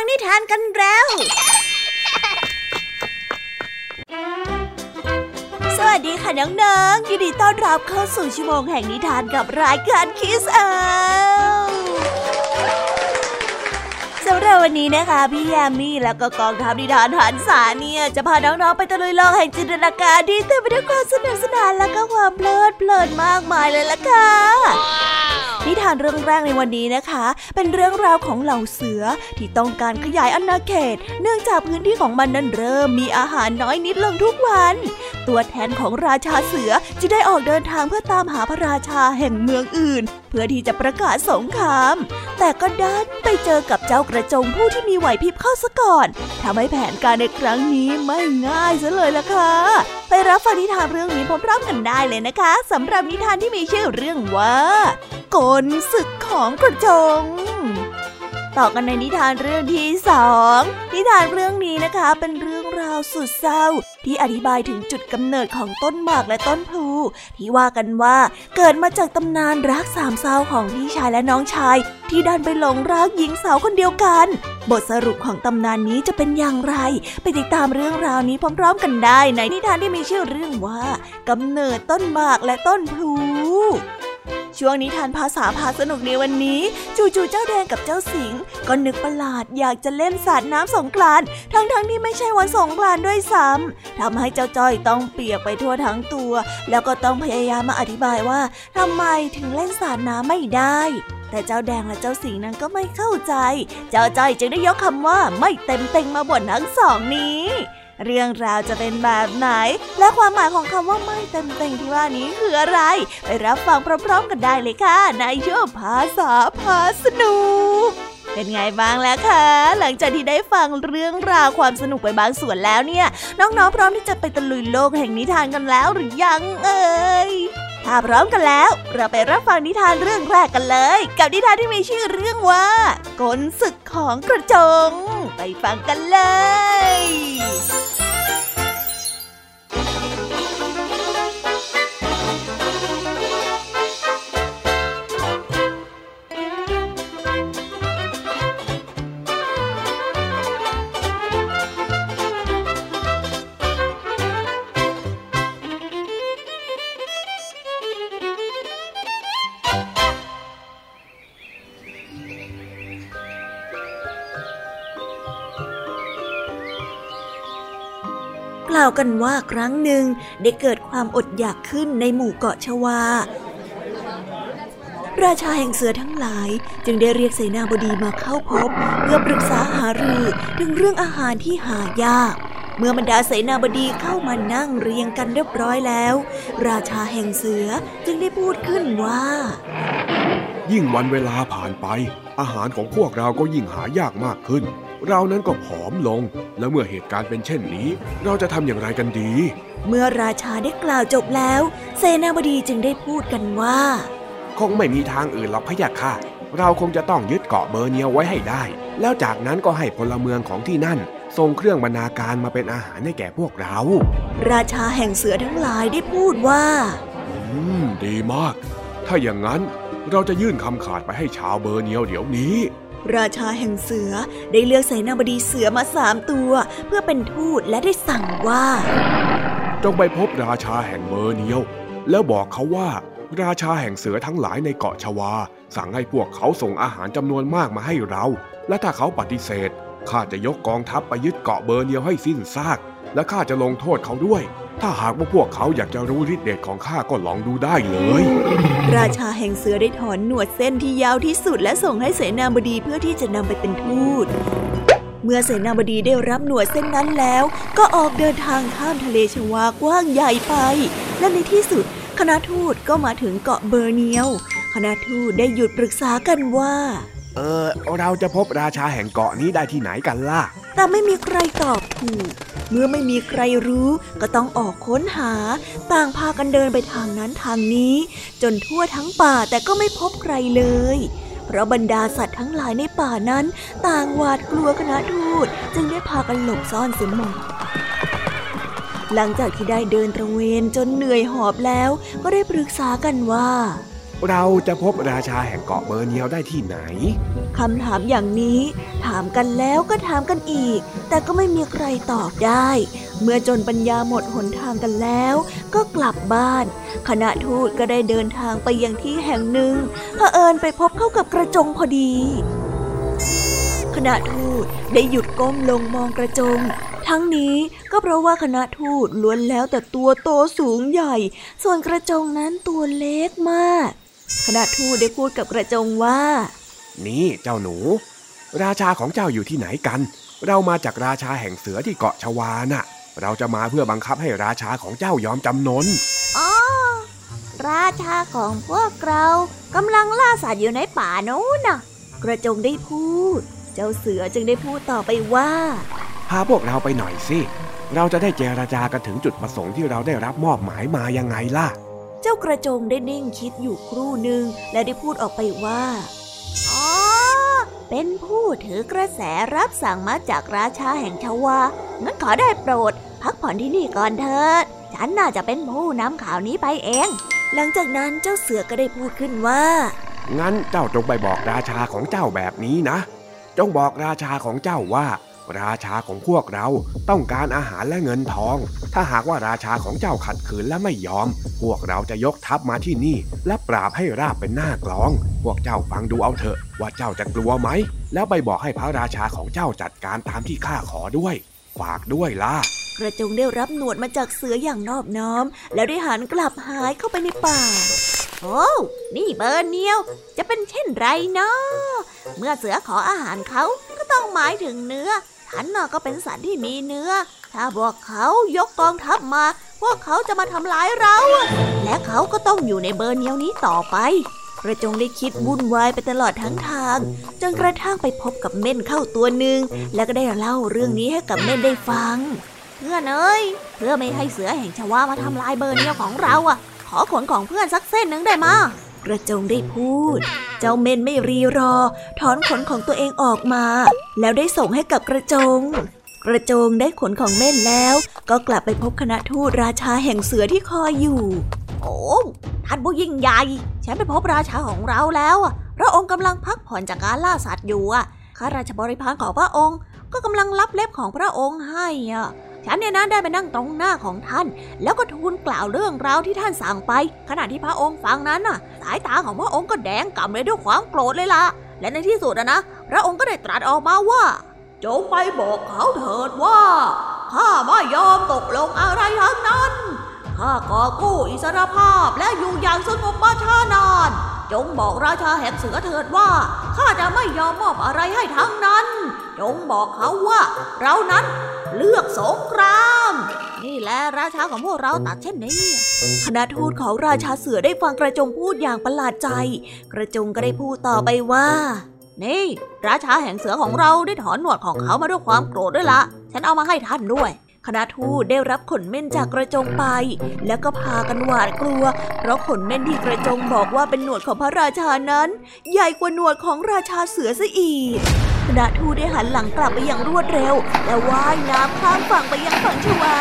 ฟังนิทานกันแล้ว สวัสดีค่ะน้องๆยินดีต้อนรับเข้าสู่ชั่วโมงแห่งนิทานกับรายการคิสเอาสำหรับวันนี้นะคะ พี่แยมมี่แล้วก็กองทัพนิทานหันษาเนี่ย จะพาน้องๆไปตะลุยโลกแห่งจินตนาการที่เต็มไปด้วยความสนุกสนานและก็ความเพลิดเพลินมากมายเลยล่ะค่ะ นิทานเรื่องแรกในวันนี้นะคะ เป็นเรื่องราวของเหล่าเสือที่ต้องการขยายอาณาเขต เนื่องจากพื้นที่ของมันนั้นเริ่มมีอาหารน้อยนิดลงทุกวัน ตัวแทนของราชาเสือจะได้ออกเดินทางเพื่อตามหาพระราชาแห่งเมืองอื่น เพื่อที่จะประกาศสงคราม แต่ก็ดันไปเจอกับเจ้ากระจงผู้ที่มีไหวพริบเข้าซะก่อนทำให้แผนการในครั้งนี้ไม่ง่ายซะเลยล่ะค่ะไปรับฟังนิทานเรื่องนี้พร้อมๆกันได้เลยนะคะสำหรับนิทานที่มีชื่อเรื่องว่า กลศึกของกระจง ต่อกันในนิทานเรื่องที่สองนิทานเรื่องนี้นะคะเป็นเรื่องราวสุดเศร้า ที่อธิบายถึงจุดกำเนิดของต้นหมากและต้นพลูที่ว่ากันว่าเกิดมาจากตำนานรักสามเศร้าของพี่ชายและน้องชาย ที่ดันไปหลงรักหญิงสาวคนเดียวกัน บทสรุปของตำนานนี้จะเป็นอย่างไร ไปติดตามเรื่องราวนี้พร้อม ๆ กันได้ในนิทานที่มีชื่อเรื่องว่ากำเนิดต้นหมากและต้นพลู ช่วงนิทานภาษาพาสนุกในวันนี้ จู่ๆเจ้าแดงกับเจ้าสิงก็นึกประหลาดอยากจะเล่นสาดน้ำสงกรานทั้งๆทที่ไม่ใช่วันสงกรานด้วยซ้ำทำให้เจ้าจ้อยต้องเปียกไปทั่วทั้งตัว แล้วก็ต้องพยายามมาอธิบายว่าทำไมถึงเล่นสาดน้ำไม่ได้ แต่เจ้าแดงและเจ้าสิงนั้นก็ไม่เข้าใจ เจ้าจ้อยจึงได้ยกคำว่าไม่เต็มเต็งมาบ่นทั้งสองนี้ เรื่องราวจะเป็นแบบไหน และความหมายของคำว่าไม่เต็มเต็งที่ว่านี้คืออะไร ไปรับฟังพร้อมๆกันได้เลยค่ะ ในช่วงภาษาพาสนุกเป็นไงบ้างแล้วคะ หลังจากที่ได้ฟังเรื่องราวความสนุกไปบางส่วนแล้วเนี่ย น้องๆพร้อมที่จะไปตะลุยโลกแห่งนิทานกันแล้วหรือยังเอ่ยถ้าพร้อมกันแล้ว เราไปรับฟังนิทานเรื่องแรกกันเลย กับนิทานที่มีชื่อเรื่องว่ากลศึกของกระจง ไปฟังกันเลย ล่าวกันว่าครั้งหนึ่งได้เกิดความอดอยากขึ้นในหมู่เกาะชวา ราชาแห่งเสือทั้งหลายจึงได้เรียกเสนาบดีมาเข้าพบ เพื่อปรึกษาหารือถึงเรื่องอาหารที่หายากเมื่อบรรดาเสนาบดีเข้ามานั่งเรียงกันเรียบร้อยแล้ว ราชาแห่งเสือจึงได้พูดขึ้นว่า ยิ่งวันเวลาผ่านไป อาหารของพวกเราก็ยิ่งหายากมากขึ้น เรานั้นก็ผอมลง และเมื่อเหตุการณ์เป็นเช่นนี้ เราจะทำอย่างไรกันดี เมื่อราชาได้กล่าวจบแล้ว เสนาบดีจึงได้พูดกันว่า คงไม่มีทางอื่นหรอกพะยะค่ะ เราคงจะต้องยึดเกาะเบอร์เนียวไว้ให้ได้ แล้วจากนั้นก็ให้พลเมืองของที่นั่นส่งเครื่องบรรณาการมาเป็นอาหารให้แก่พวกเรา ราชาแห่งเสือทั้งหลายได้พูดว่า อืม ดีมาก ถ้าอย่างนั้นเราจะยื่นคำขาดไปให้ชาวเบอร์เนียวเดี๋ยวนี้ ราชาแห่งเสือได้เลือกเสนาบดีเสือมาสามตัว เพื่อเป็นทูตและได้สั่งว่า จงไปพบราชาแห่งเบอร์เนียว แล้วบอกเขาว่า ราชาแห่งเสือทั้งหลายในเกาะชวา สั่งให้พวกเขาส่งอาหารจำนวนมากมาให้เรา และถ้าเขาปฏิเสธข้าจะยกกองทัพไปยึดเกาะเบอร์เนียวให้สิ้นซาก และข้าจะลงโทษเขาด้วย ถ้าหากว่าพวกเขาอยากจะรู้ฤทธิ์เดชของข้าก็ลองดูได้เลย ราชาแห่งเสือได้ถอนหนวดเส้นที่ยาวที่สุดและส่งให้เสนาบดีเพื่อที่จะนำไปเป็นทูตเมื่อเสนาบดีได้รับหนวดเส้นนั้นแล้ว ก็ออกเดินทางข้ามทะเลชวากว้างใหญ่ไป และในที่สุด คณะทูตก็มาถึงเกาะเบอร์เนียว คณะทูตได้หยุดปรึกษากันว่า เออเราจะพบราชาแห่งเกาะนี้ได้ที่ไหนกันล่ะ แต่ไม่มีใครตอบถูก เมื่อไม่มีใครรู้ก็ต้องออกค้นหา ต่างพากันเดินไปทางนั้นทางนี้ จนทั่วทั้งป่าแต่ก็ไม่พบใครเลย เพราะบรรดาสัตว์ทั้งหลายในป่านั้น ต่างหวาดกลัวคณะทูตจึงได้พากันหลบซ่อนเสียหมดหลังจากที่ได้เดินตระเวนจนเหนื่อยหอบแล้ว ก็ได้ปรึกษากันว่า เราจะพบราชาแห่งเกาะเบอร์เนียวได้ที่ไหนคำถามอย่างนี้ ถามกันแล้วก็ถามกันอีก แต่ก็ไม่มีใครตอบได้ เมื่อจนปัญญาหมดหนทางกันแล้ว ก็กลับบ้าน คณะทูตก็ได้เดินทางไปยังที่แห่งหนึ่งเผอิญไปพบเข้ากับกระจงพอดีคณะทูตได้หยุดก้มลงมองกระจง ทั้งนี้ก็เพราะว่าคณะทูตล้วนแล้วแต่ตัวโตสูงใหญ่ ส่วนกระจงนั้นตัวเล็กมาก คณะทูตได้พูดกับกระจงว่า นี่เจ้าหนู ราชาของเจ้าอยู่ที่ไหนกัน เรามาจากราชาแห่งเสือที่เกาะชวาน่ะ เราจะมาเพื่อบังคับให้ราชาของเจ้ายอมจำนนอ๋อราชาของพวกเรากำลังล่าสัตว์อยู่ในป่าโน้นน่ะ กระจงได้พูด เจ้าเสือจึงได้พูดต่อไปว่า พาพวกเราไปหน่อยสิ เราจะได้เจรจากันถึงจุดประสงค์ที่เราได้รับมอบหมายมายังไงล่ะ เจ้ากระจงได้นิ่งคิดอยู่ครู่หนึ่งและได้พูดออกไปว่าอ๋อเป็นผู้ถือกระแสรับสั่งมาจากราชาแห่งชวา งั้นขอได้โปรด พักผ่อนที่นี่ก่อนเถิด ฉันน่าจะเป็นผู้นำข่าวนี้ไปเอง หลังจากนั้นเจ้าเสือก็ได้พูดขึ้นว่า งั้นเจ้าจงไปบอกราชาของเจ้าแบบนี้นะ จงบอกราชาของเจ้าว่า ราชาของพวกเราต้องการอาหารและเงินทอง ถ้าหากว่าราชาของเจ้าขัดขืนและไม่ยอม พวกเราจะยกทัพมาที่นี่ และปราบให้ราบเป็นหน้ากลอง พวกเจ้าฟังดูเอาเถอะ ว่าเจ้าจะกลัวไหม แล้วไปบอกให้พระราชาของเจ้าจัดการตามที่ข้าขอด้วย ฝากด้วยล่ะกระจงได้รับหนวดมาจากเสืออย่างนอบน้อม แล้วได้หันกลับหายเข้าไปในป่าโอ้นี่เบอร์เนียว จะเป็นเช่นไรเนาะเมื่อเสือขออาหารเขาก็ต้องหมายถึงเนื้อ ฉันน่ะก็เป็นสัตว์ที่มีเนื้อ ถ้าพวกเขายกกองทัพมา พวกเขาจะมาทำร้ายเรา และเขาก็ต้องอยู่ในเบอร์เนียวนี้ต่อไปกระจงได้คิดวุ่นวายไปตลอดทั้งทาง จนกระทั่งไปพบกับเม่นเข้าตัวหนึ่ง แล้วก็ได้เล่าเรื่องนี้ให้กับเม่นได้ฟัง เพื่อนเอ้ย เพื่อไม่ให้เสือแห่งชวามาทำลายเบอร์เนียวของเราอะ ขอขนของเพื่อนสักเส้นหนึ่งได้มา กระจงได้พูด เจ้าเม่นไม่รีรอ ถอนขนของตัวเองออกมา แล้วได้ส่งให้กับกระจง กระจงได้ขนของเม่นแล้ว ก็กลับไปพบคณะทูตราชาแห่งเสือที่คอยอยู่ โอ้ท่านผู้ยิ่งใหญ่ ฉันไปพบราชาของเราแล้วพระองค์กำลังพักผ่อนจากการล่าสัตว์อยู่อะข้าราชบริพารของพระองค์ ก็กำลังรับเล็บของพระองค์ให้อะ ฉันเนี่ยนะได้ไปนั่งตรงหน้าของท่าน แล้วก็ทูลกล่าวเรื่องราวที่ท่านสั่งไป ขณะที่พระองค์ฟังนั้นน่ะ สายตาของพระองค์ก็แดงก่ำเลยด้วยความโกรธเลยล่ะ และในที่สุดนะ พระองค์ก็ได้ตรัสออกมาว่า จงไปบอกเขาเถิดว่าข้าไม่ยอมตกลงอะไรทั้งนั้นข้าก่อกู้อิสรภาพและอยู่อย่างสงบมาช้านาน จงบอกราชาแห่งเสือเถิดว่าข้าจะไม่ยอมมอบอะไรให้ทั้งนั้น จงบอกเขาว่า เรานั้นเลือกสงคราม นี่แหละราชาของพวกเราตัดเช่นนี้คณะทูตของราชาเสือได้ฟังกระจงพูดอย่างประหลาดใจ กระจงก็ได้พูดต่อไปว่า นี่ ราชาแห่งเสือของเราได้ถอนหนวดของเขามาด้วยความโกรธด้วยละ ฉันเอามาให้ท่านด้วยคณะทูตได้รับขนเม่นจากกระจงไป แล้วก็พากันหวาดกลัว เพราะขนเม่นที่กระจงบอกว่าเป็นหนวดของพระราชานั้น ใหญ่กว่าหนวดของราชาเสือซะอีก คณะทูตได้หันหลังกลับไปอย่างรวดเร็ว และว่ายน้ำข้ามฝั่งไปยังฝั่งชวา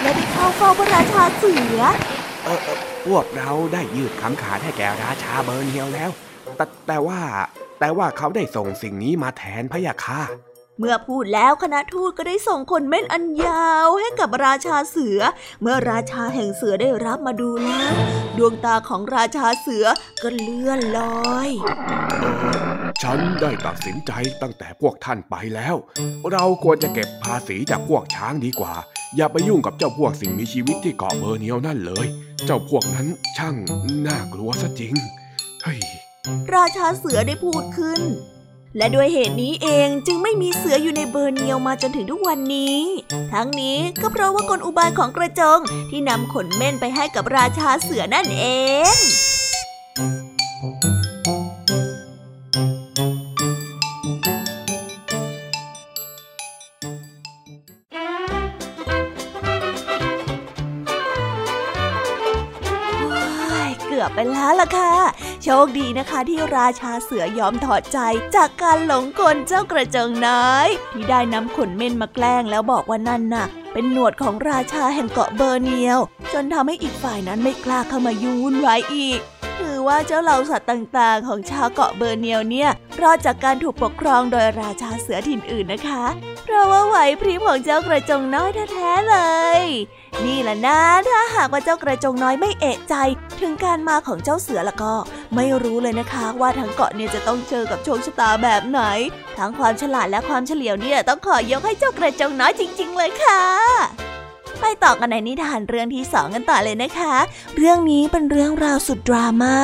และได้เข้าเฝ้าพระราชาเสือ เออเออพวกเราได้ยืดคำขาดให้แก่ราชาเบอร์เนียวแล้ว แต่แต่ว่าแต่ว่าเขาได้ส่งสิ่งนี้มาแทนพะยะค่ะเมื่อพูดแล้วคณะทูตก็ได้ส่งคนเม่นอันยาวให้กับราชาเสือ เมื่อราชาแห่งเสือได้รับมาดูแล้ว ดวงตาของราชาเสือก็เลื่อนลอย ฉันได้ตัดสินใจตั้งแต่พวกท่านไปแล้ว เราควรจะเก็บภาษีจากพวกช้างดีกว่า อย่าไปยุ่งกับเจ้าพวกสิ่งมีชีวิตที่เกาะเบอร์เนียวนั่นเลย เจ้าพวกนั้นช่างน่ากลัวซะจริง เฮ้ย ราชาเสือได้พูดขึ้น และด้วยเหตุนี้เองจึงไม่มีเสืออยู่ในเบอร์เนียวมาจนถึงทุกวันนี้ ทั้งนี้ก็เพราะว่ากลอุบายของกระจงที่นำขนเม่นไปให้กับราชาเสือนั่นเองว้า ไปแล้วล่ะค่ะ โชคดีนะคะที่ราชาเสือยอมถอดใจจากการหลงกลเจ้ากระเจิงน้อย ที่ได้นำขนเม่นมาแกล้งแล้วบอกว่านั่นน่ะ เป็นหนวดของราชาแห่งเกาะเบอร์เนียว จนทำให้อีกฝ่ายนั้นไม่กล้าเข้ามายุ่งวุ่นวายอีกถือคือว่าเจ้าเหล่าสัตว์ต่างๆ ของชาวเกาะเบอร์เนียวเนี่ยรอดจากการถูกปกครองโดยราชาเสือถิ่นอื่นนะคะเพราะว่าไหวพริบของเจ้ากระจงน้อยแท้ๆเลย นี่แหละนะถ้าหากว่าเจ้ากระจงน้อยไม่เอะใจ ถึงการมาของเจ้าเสือแล้วก็ ไม่รู้เลยนะคะว่าทั้งเกาะเนี่ยจะต้องเจอกับโชคชะตาแบบไหน ทั้งความฉลาดและความเฉลียวเนี่ยต้องขอยกให้เจ้ากระจงน้อยจริง ๆ เลยค่ะ ไปต่อกันในนิทานเรื่องที่สองกันต่อเลยนะคะ เรื่องนี้เป็นเรื่องราวสุดดราม่า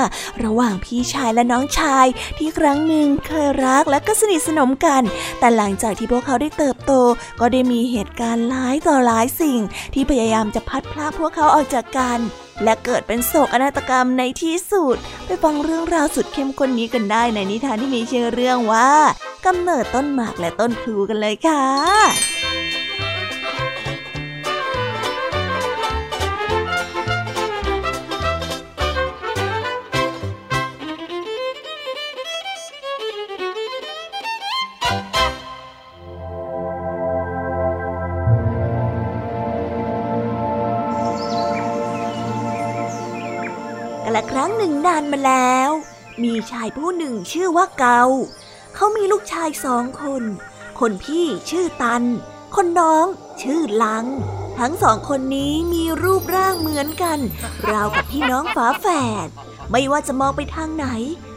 ระหว่างพี่ชายและน้องชายที่ครั้งหนึ่งเคยรักและก็สนิทสนมกัน แต่หลังจากที่พวกเขาได้เติบโต ก็ได้มีเหตุการณ์หลายต่อหลายสิ่ง ที่พยายามจะพัดพลาพวกเขาออกจากกันและเกิดเป็นโศกนาฏกรรมในที่สุด ไปฟังเรื่องราวสุดเข้มข้นนี้กันได้ในนิทานที่มีชื่อเรื่องว่ากำเนิดต้นหมากและต้นพลูกันเลยค่ะ นานมาแล้ว มีชายผู้หนึ่งชื่อว่าเกา เขามีลูกชายสองคน คนพี่ชื่อตัน คนน้องชื่อลัง ทั้งสองคนนี้มีรูปร่างเหมือนกัน ราวกับพี่น้องฝาแฝด ไม่ว่าจะมองไปทางไหน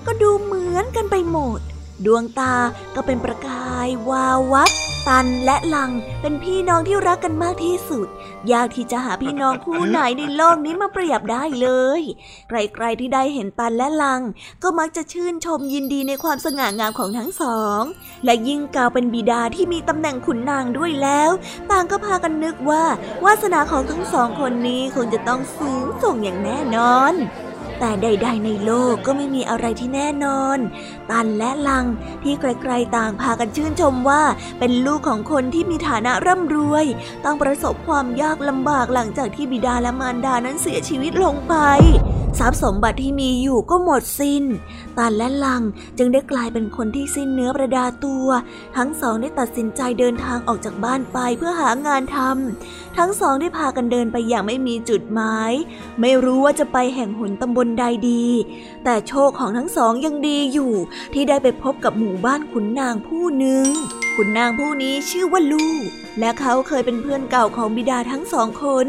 ก็ดูเหมือนกันไปหมด ดวงตาก็เป็นประกายวาววับ ตันและลังเป็นพี่น้องที่รักกันมากที่สุด ยากที่จะหาพี่น้องคู่ไหนในโลกนี้มาเปรียบได้เลย ใครๆที่ได้เห็นตันและลัง ก็มักจะชื่นชมยินดีในความสง่างามของทั้งสอง และยิ่งกาวเป็นบิดาที่มีตำแหน่งขุนนางด้วยแล้ว ต่างก็พากันนึกว่าวาสนาของทั้งสองคนนี้คงจะต้องสูงส่งอย่างแน่นอน แต่ใด ๆ ในโลกก็ไม่มีอะไรที่แน่นอน ตันและลังที่ใครๆต่างพากันชื่นชมว่าเป็นลูกของคนที่มีฐานะร่ำรวย ต้องประสบความยากลำบากหลังจากที่บิดาและมารดานั้นเสียชีวิตลงไปทรัพย์สมบัติที่มีอยู่ก็หมดสิน้น ตันและลัง จึงได้กลายเป็นคนที่สิ้นเนื้อประดาตัว ทั้งสองได้ตัดสินใจเดินทางออกจากบ้านไปเพื่อหางานทำทั้งสองได้พากันเดินไปอย่างไม่มีจุดหมาย ไม่รู้ว่าจะไปแห่งหนตำบลใดดี แต่โชคของทั้งสองยังดีอยู่ ที่ได้ไปพบกับหมู่บ้านขุนนางผู้หนึ่ง ขุนนางผู้นี้ชื่อว่าลู่และเขาเคยเป็นเพื่อนเก่าของบิดาทั้งสองคน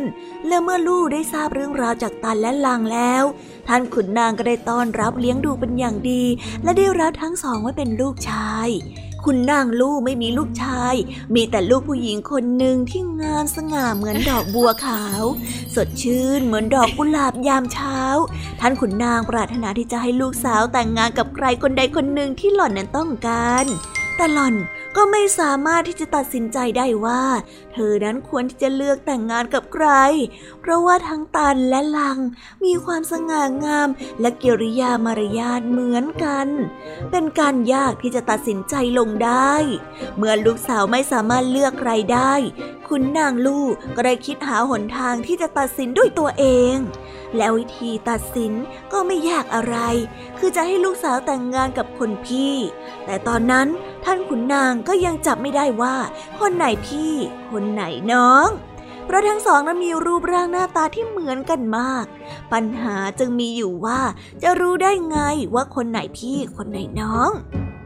และเมื่อลู่ได้ทราบเรื่องราวจากตันและลังแล้ว ท่านขุนนางก็ได้ต้อนรับเลี้ยงดูเป็นอย่างดี และได้รับทั้งสองไว้เป็นลูกชายคุณนางลู่ไม่มีลูกชาย มีแต่ลูกผู้หญิงคนหนึ่งที่งามสง่าเหมือนดอกบัวขาว สดชื่นเหมือนดอกกุหลาบยามเช้า ท่านขุนนางปรารถนาที่จะให้ลูกสาวแต่งงานกับใครคนใดคนหนึ่งที่หล่อนนั้นต้องการ แต่หล่อน ก็ไม่สามารถที่จะตัดสินใจได้ว่า เธอนั้นควรที่จะเลือกแต่งงานกับใครเพราะว่าทั้งตันและลังมีความสง่างามและกิริยามารยาทเหมือนกัน เป็นการยากที่จะตัดสินใจลงได้ เมื่อลูกสาวไม่สามารถเลือกใครได้ คุณนางลูกก็ได้คิดหาหนทางที่จะตัดสินด้วยตัวเอง แล้ววิธีตัดสินก็ไม่ยากอะไร คือจะให้ลูกสาวแต่งงานกับคนพี่ แต่ตอนนั้นท่านขุนนางก็ยังจับไม่ได้ว่า คนไหนพี่ คนไหนน้อง เพราะทั้งสองนั้นมีรูปร่างหน้าตาที่เหมือนกันมาก ปัญหาจึงมีอยู่ว่าจะรู้ได้ไงว่าคนไหนพี่คนไหนน้อง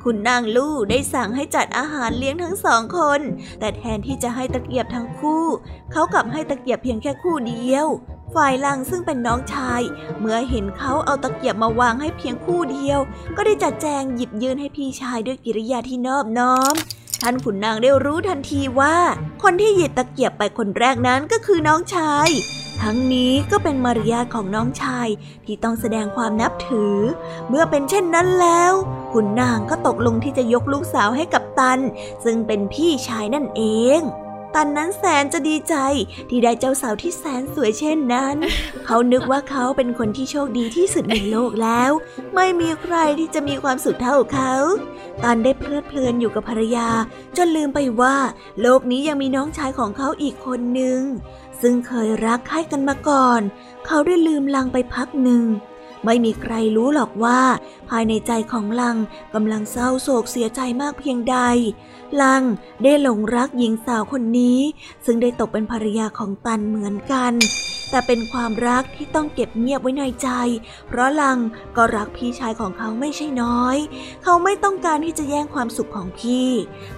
คุณนางลู่ได้สั่งให้จัดอาหารเลี้ยงทั้งสองคน แต่แทนที่จะให้ตะเกียบทั้งคู่ เขากลับให้ตะเกียบเพียงแค่คู่เดียว ฝ่ายลังซึ่งเป็นน้องชาย เมื่อเห็นเขาเอาตะเกียบมาวางให้เพียงคู่เดียว ก็ได้จัดแจงหยิบยื่นให้พี่ชายด้วยกิริยาที่นอบน้อม ท่านขุนนางได้รู้ทันทีว่า คนที่หยิบตะเกียบไปคนแรกนั้นก็คือน้องชาย ทั้งนี้ก็เป็นมารยาทของน้องชายที่ต้องแสดงความนับถือ เมื่อเป็นเช่นนั้นแล้วขุนนางก็ตกลงที่จะยกลูกสาวให้กับตัน ซึ่งเป็นพี่ชายนั่นเอง ตันนั้นแสนจะดีใจ ที่ได้เจ้าสาวที่แสนสวยเช่นนั้น เขานึกว่าเขาเป็นคนที่โชคดีที่สุดในโลกแล้ว ไม่มีใครที่จะมีความสุขเท่าเขา ตันได้เพลิดเพลินอยู่กับภรรยา จนลืมไปว่า โลกนี้ยังมีน้องชายของเขาอีกคนหนึ่งซึ่งเคยรักใคร่กันมาก่อน เขาได้ลืมลังไปพักหนึ่ง ไม่มีใครรู้หรอกว่า ภายในใจของลังกำลังเศร้าโศกเสียใจมากเพียงใด ลังได้หลงรักหญิงสาวคนนี้ ซึ่งได้ตกเป็นภรรยาของตันเหมือนกัน แต่เป็นความรักที่ต้องเก็บเงียบไว้ในใจ เพราะลังก็รักพี่ชายของเขาไม่ใช่น้อย เขาไม่ต้องการที่จะแย่งความสุขของพี่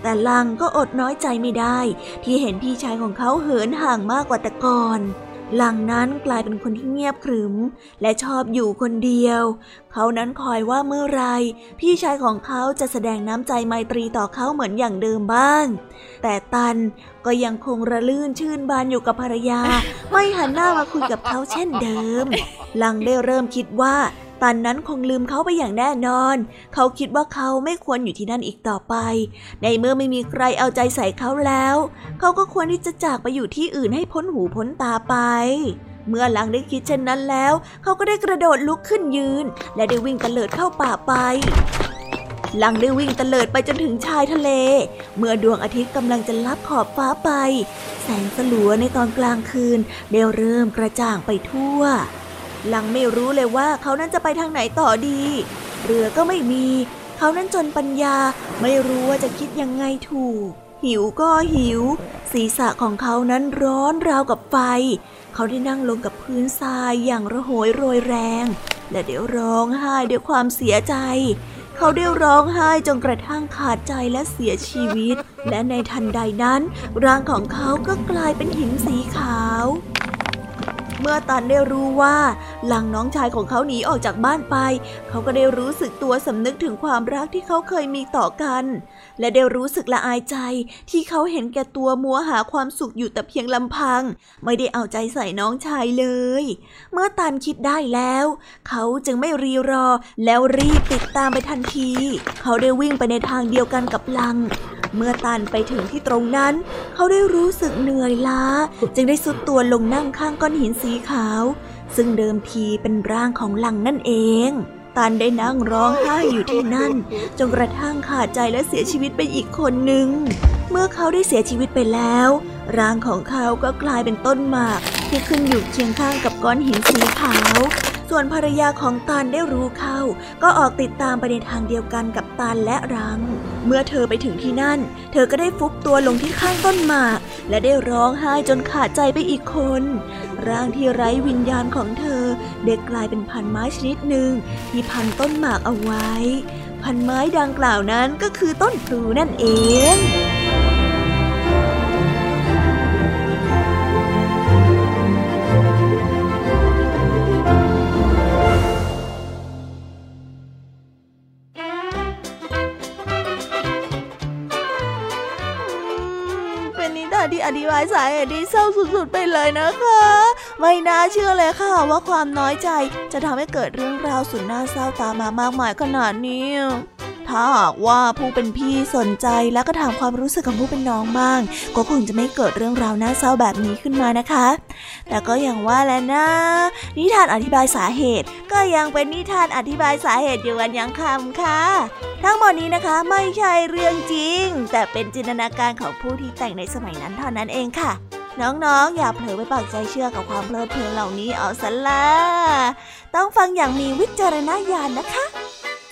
แต่ลังก็อดน้อยใจไม่ได้ ที่เห็นพี่ชายของเขาเหินห่างมากกว่าแต่ก่อน หลังนั้นกลายเป็นคนที่เงียบขรึม และชอบอยู่คนเดียว เขานั้นคอยว่าเมื่อไร พี่ชายของเขาจะแสดงน้ำใจไมตรีต่อเขาเหมือนอย่างเดิมบ้าง แต่ตันก็ยังคงระลื่นชื่นบานอยู่กับภรรยา ไม่หันหน้ามาคุยกับเขาเช่นเดิมหลังได้เริ่มคิดว่า ตันนั้นคงลืมเขาไปอย่างแน่นอน เขาคิดว่าเขาไม่ควรอยู่ที่นั่นอีกต่อไป ในเมื่อไม่มีใครเอาใจใส่เขาแล้ว เขาก็ควรที่จะจากไปอยู่ที่อื่นให้พ้นหูพ้นตาไป เมื่อลังได้คิดเช่นนั้นแล้ว เขาก็ได้กระโดดลุกขึ้นยืน และได้วิ่งตะเลิดเข้าป่าไปลังได้วิ่งตะเลิดไปจนถึงชายทะเล เมื่อดวงอาทิตย์กำลังจะลับขอบฟ้าไป แสงสลัวในตอนกลางคืนได้เริ่มกระจ่างไปทั่ว ลังไม่รู้เลยว่าเขานั้นจะไปทางไหนต่อดี เรือก็ไม่มี เขานั้นจนปัญญาไม่รู้ว่าจะคิดยังไงถูก หิวก็หิว ศีรษะของเขานั้นร้อนราวกับไฟ เขาได้นั่งลงกับพื้นทรายอย่างระหยโรยแรง และเดี๋ยวร้องไห้ด้วยความเสียใจ เขาได้ร้องไห้จนกระทั่งขาดใจและเสียชีวิต และในทันใดนั้น ร่างของเขาก็กลายเป็นหินสีขาว เมื่อตันได้รู้ว่าหลังน้องชายของเขาหนีออกจากบ้านไป เขาก็ได้รู้สึกตัวสำนึกถึงความรักที่เขาเคยมีต่อกัน และได้รู้สึกละอายใจที่เขาเห็นแก่ตัวมัวหาความสุขอยู่แต่เพียงลำพัง ไม่ได้เอาใจใส่น้องชายเลย เมื่อตันคิดได้แล้ว เขาจึงไม่รีรอแล้วรีบติดตามไปทันที เขาได้วิ่งไปในทางเดียวกันกับลัง เมื่อตันไปถึงที่ตรงนั้น เขาได้รู้สึกเหนื่อยล้า จึงได้สุดตัวลงนั่งข้างก้อนหินสีขาว ซึ่งเดิมทีเป็นร่างของลังนั่นเอง ตันได้นั่งร้องไห้อยู่ที่นั่น จนกระทั่งขาดใจและเสียชีวิตไปอีกคนหนึ่ง เมื่อเขาได้เสียชีวิตไปแล้ว ร่างของเขาก็กลายเป็นต้นหมากที่ขึ้นอยู่เคียงข้างกับก้อนหินสีขาว ส่วนภรรยาของตานได้รู้เข้า ก็ออกติดตามไปในทางเดียวกันกับตานและรัง เมื่อเธอไปถึงที่นั่น เธอก็ได้ฟุบตัวลงที่ข้างต้นหมาก และได้ร้องไห้จนขาดใจไปอีกคน ร่างที่ไร้วิญญาณของเธอเด็กกลายเป็นพันไม้ชนิดหนึ่งที่พันต้นหมากเอาไว้ พันไม้ดังกล่าวนั้นก็คือต้นพลูนั่นเองายสาเหตุที่เศร้าสุดๆไปเลยนะคะ ไม่น่าเชื่อเลยค่ะว่าความน้อยใจจะทำให้เกิดเรื่องราวสุดน่าเศร้าตามมามากมายขนาดนี้ ถ้าหากว่าผู้เป็นพี่สนใจและก็ถามความรู้สึกของผู้เป็นน้องบ้าง ก็คงจะไม่เกิดเรื่องราวน่าเศร้าแบบนี้ขึ้นมานะคะ แต่ก็อย่างว่าแล้วนะ นิทานอธิบายสาเหตุ ก็ยังเป็นนิทานอธิบายสาเหตุอยู่กันยังคำค่ะ ทั้งหมดนี้นะคะไม่ใช่เรื่องจริง แต่เป็นจินตนาการของผู้ที่แต่งในสมัยนั้นเท่านั้นเองค่ะน้องๆ อย่าเผลอไปปักใจเชื่อกับความเพลิดเพลินเหล่านี้เอาซะละต้องฟังอย่างมีวิจารณญาณนะคะ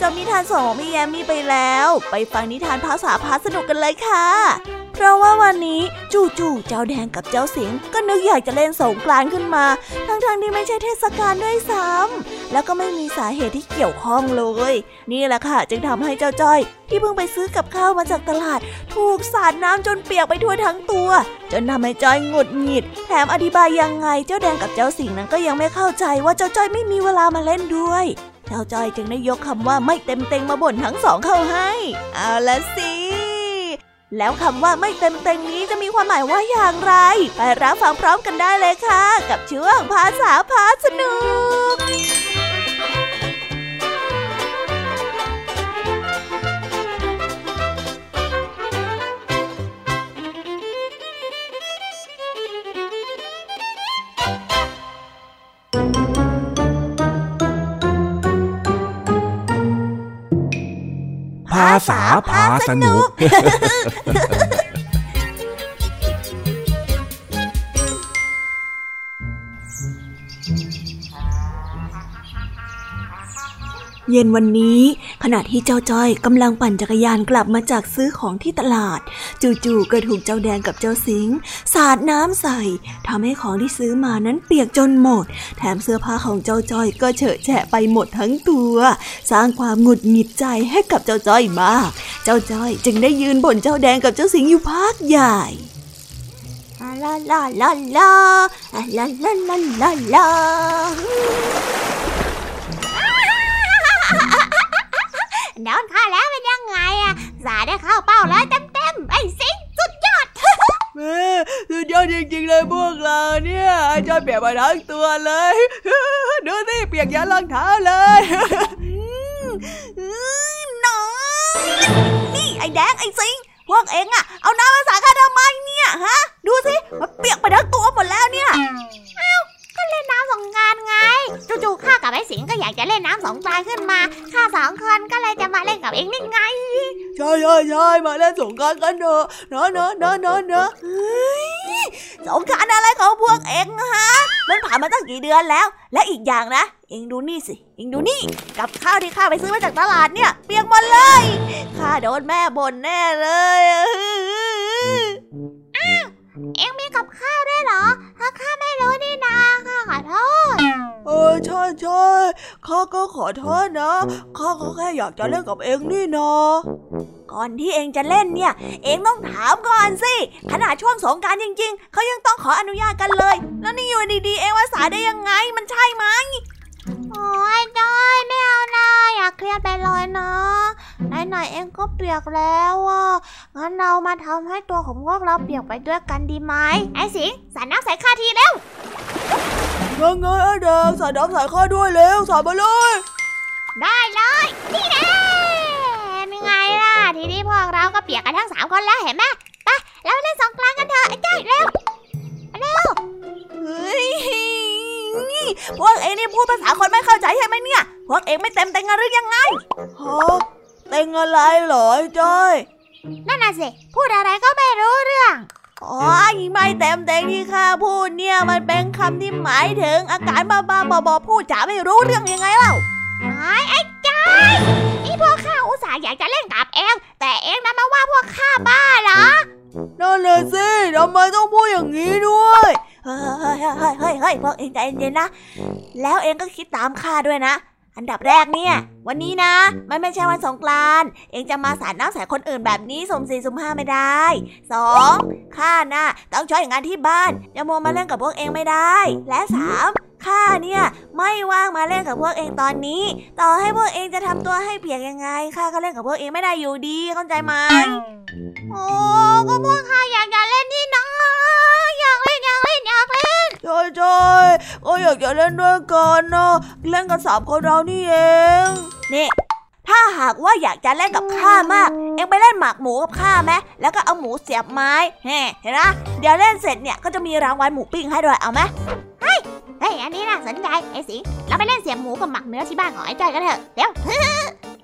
จบนิทานสองพี่แยมมี่ไปแล้ว ไปฟังนิทานภาษาพาสนุกกันเลยค่ะ เพราะว่าวันนี้จู่ๆเจ้าแดงกับเจ้าสิงก็นึกอยากจะเล่นสงกรานต์ขึ้นมา ทั้งๆทที่ไม่ใช่เทศกาลด้วยซ้ำแล้วก็ไม่มีสาเหตุที่เกี่ยวข้องเลย นี่แหละค่ะ จึงทำให้เจ้าจ้อย ที่เพิ่งไปซื้อกับข้าวมาจากตลาด ถูกสาดน้ำจนเปียกไปทั่วทั้งตัว จนทำให้จ้อยหงุดหงิด แถมอธิบายยังไงเจ้าแดงกับเจ้าสิงนั้นก็ยังไม่เข้าใจว่าเจ้าจ้อยไม่มีเวลามาเล่นด้วย เจ้าจ้อยจึงได้ยกคำว่าไม่เต็มเต็งมาบ่นทั้งสองเข้าให้ เอาละสิ แล้วคำว่าไม่เต็มเต็งนี้จะมีความหมายว่าอย่างไร ไปรับฟังพร้อมกันได้เลยค่ะ กับช่วงภาษาพาสนุก ภาษาพาสนุก เย็นวันนี้ ขณะที่เจ้าจ้อยกำลังปั่นจักรยานกลับมาจากซื้อของที่ตลาด จู่ๆก็ถูกเจ้าแดงกับเจ้าสิงสาดน้ำใส่ทำให้ของที่ซื้อมานั้นเปียกจนหมด แถมเสื้อผ้าของเจ้าจ้อยก็เฉอะแฉะไปหมดทั้งตัว สร้างความหงุดหงิดใจให้กับเจ้าจ้อยมาก เจ้าจ้อยจึงได้ยืนบ่นเจ้าแดงกับเจ้าสิงอยู่พักใหญ่ลาลาลาลาลาลาลาลา โดนข้าแล้วเป็นยังไงอะสาได้เข้าเป้าเลยเต็มเต็มๆไอ้สิงสุดยอดแม่สุดยอดจริงๆเลยพวกเราเนี่ยจอยเปียกมาทั้งตัวเลยดูสิเปียกยันรองเท้าเลยน้องนี่ไอ้แดงไอ้สิงพวกเอ็งอะเอาน้ำมาสาดข้าทำไมเนี่ยฮะ ดูสิมันเปียกไปทั้งตัวหมดแล้วเนี่ยก็ เล่นน้ำสงกรารไง จู่ๆข้ากับไอ้สิงก็อยากจะเล่นน้ำสงกรานต์ขึ้นมา ข้าสองคนก็เลยจะมาเล่นกับเองนี่ไง ใช่ใช่ใช่มาเล่นสงกรารกันเถอะเนอะเนอะเนอะเนอะเนอะเฮ้ยสงกรารอะไรของพวกเอ็งฮะ มันผ่านมาตั้งกี่เดือนแล้ว และอีกอย่างนะ เอ็งดูนี่สิ เอ็งดูนี่ กับข้าวที่ข้าไปซื้อมาจากตลาดเนี่ย เปียกหมดเลย ข้าโดนแม่บ่นแน่เลย เองมีกับข้าวด้วยเหรอ ถ้าข้าไม่รู้นี่นาข้าขอโทษ เออใช่ใช่ข้าก็ขอโทษนะข้าก็แค่อยากจะเล่นกับเองนี่นาก่อนที่เองจะเล่นเนี่ย เองต้องถามก่อนสิ ขนาดช่วงสงกรารจริง ๆ เขายังต้องขออนุญาตกันเลย แล้วนี่อยู่ดีๆ เองว่าสายได้ยังไง มันใช่ไหม ไหนๆเองก็เปียกแล้วอะงั้นเรามาทำให้ตัวของพวกเราเปียกไปด้วยกันดีไหมไอ้สิงสาดน้ำใส่ข้าทีเร็วยังไงไอ้แดงใส่น้ำใส่ข้าด้วยเร็วใส่มาเลย ได้เลยนี่แน่นี่ไงล่ะทีนี้พวกเราก็เปียกกันทั้งสามคนแล้วเห็นไหมไปเราเล่นสงกรานต์กันเถอะไอ้จ้อยเร็วเร็วเฮ้ยนี่พวกเองนี่พูดภาษาคนไม่เข้าใจใช่ไหมเนี่ย พวกเองไม่เต็มเต็งกันหรือยังไงฮะ เต็งอะไรเหรอไอ้จ้อยนั่นน่ะสิพูดอะไรก็ไม่รู้เรื่องอ๋อไม่เต็มเต็งที่ข้าพูดเนี่ยมันเป็นคำที่หมายถึงอาการบ้าๆบอๆพูดจาไม่รู้เรื่องยังไงเล่าไอ้ไอ้จ้อยนี่พวกข้าอุตส่าห์อยากจะเล่นกับเองแต่เองนั้นมาว่าพวกข้าบ้าเหรอนั่นเลยสิทำไมต้องพูดอย่างนี้ด้วยเฮ้ยเฮ้ยเฮ้ยเฮ้ยพวกเองใจเย็นๆนะแล้วเองก็คิดตามข้าด้วยนะ อันดับแรกเนี่ย วันนี้นะ มันไม่ใช่วันสงกรานต์เองจะมาสาดน้ำใส่คนอื่นแบบนี้สมสี่สมห้าไม่ได้สองข้าน่ะต้องช่วยงานที่บ้านอย่ามัวมาเล่นกับพวกเองไม่ได้ และสามข้าเนี่ยไม่ว่างมาเล่นกับพวกเองตอนนี้ ต่อให้พวกเองจะทำตัวให้เปียกยังไงข้าก็เล่นกับพวกเองไม่ได้อยู่ดีเข้าใจไหมโอ้ก็พวกข้าอยากจะเล่นนี่นะอยากเล่นอยากเล่นอยากเล่น ใช่ใช่ก็อยากจะเล่นด้วยกันนะเล่นกันสามคนเรานี่เองนี่ถ้าหากว่าอยากจะเล่นกับข้ามาก เอ็งไปเล่นหมากหมูกับข้าไหมแล้วก็เอาหมูเสียบไม้เฮ้เห็นนะเดี๋ยวเล่นเสร็จเนี่ยก็จะมีรางวัลหมูปิ้งให้ด้วยเอาไหมเฮ้ยอันนี้น่าสนใจไอ้สิงเราไปเล่นเสียบหมูกับหมักเนื้อที่บ้านของไอ้จ้อยกันเถอะเร็ว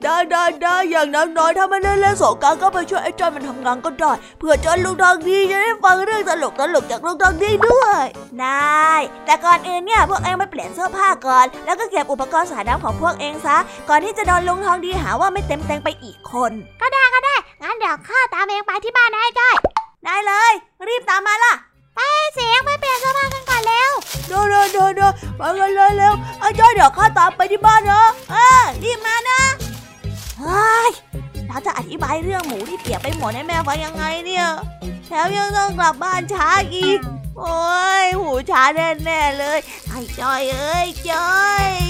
ได้ได้ได้อย่างน้อยๆถ้าไม่ได้เล่นสงกรารก็ไปช่วยไอ้จอยมันทำงานก็ได้เพื่อจอยลุงทองดีจะได้ฟังเรื่องตลกตลกๆจากลุงทองดีด้วยได้แต่ก่อนอื่นเนี่ยพวกเองไปเปลี่ยนเสื้อผ้าก่อน แล้วก็เก็บอุปกรณ์สาดน้ำของพวกเองซะ ก่อนที่จะโดนลุงทองดีหาว่าไม่เต็มเต็งไปอีกคนงั้นเดี๋ยวข้าตามเองไปที่บ้านนะไอ้จ้อยได้เลย รีบตามมาล่ะไอ้เสียงไปเปลี่ยนเสื้อผ้ากันก่อนเร็วเดี๋ยวเดี๋ยวเดี๋ยวเดี๋ยวไปกันเลยเร็วไอ้จ้อยเดี๋ยวข้าตามไปที่บ้านนะเออรีบมานะ เฮ้ยเราจะอธิบายเรื่องหมูที่เปียกไปหมดให้แม่ฟังยังไงเนี่ยแถมยังต้องกลับบ้านช้าอีก โอ้ยหูช้าแน่ๆเลย ไอ้จ้อยเอ้ยจ้อย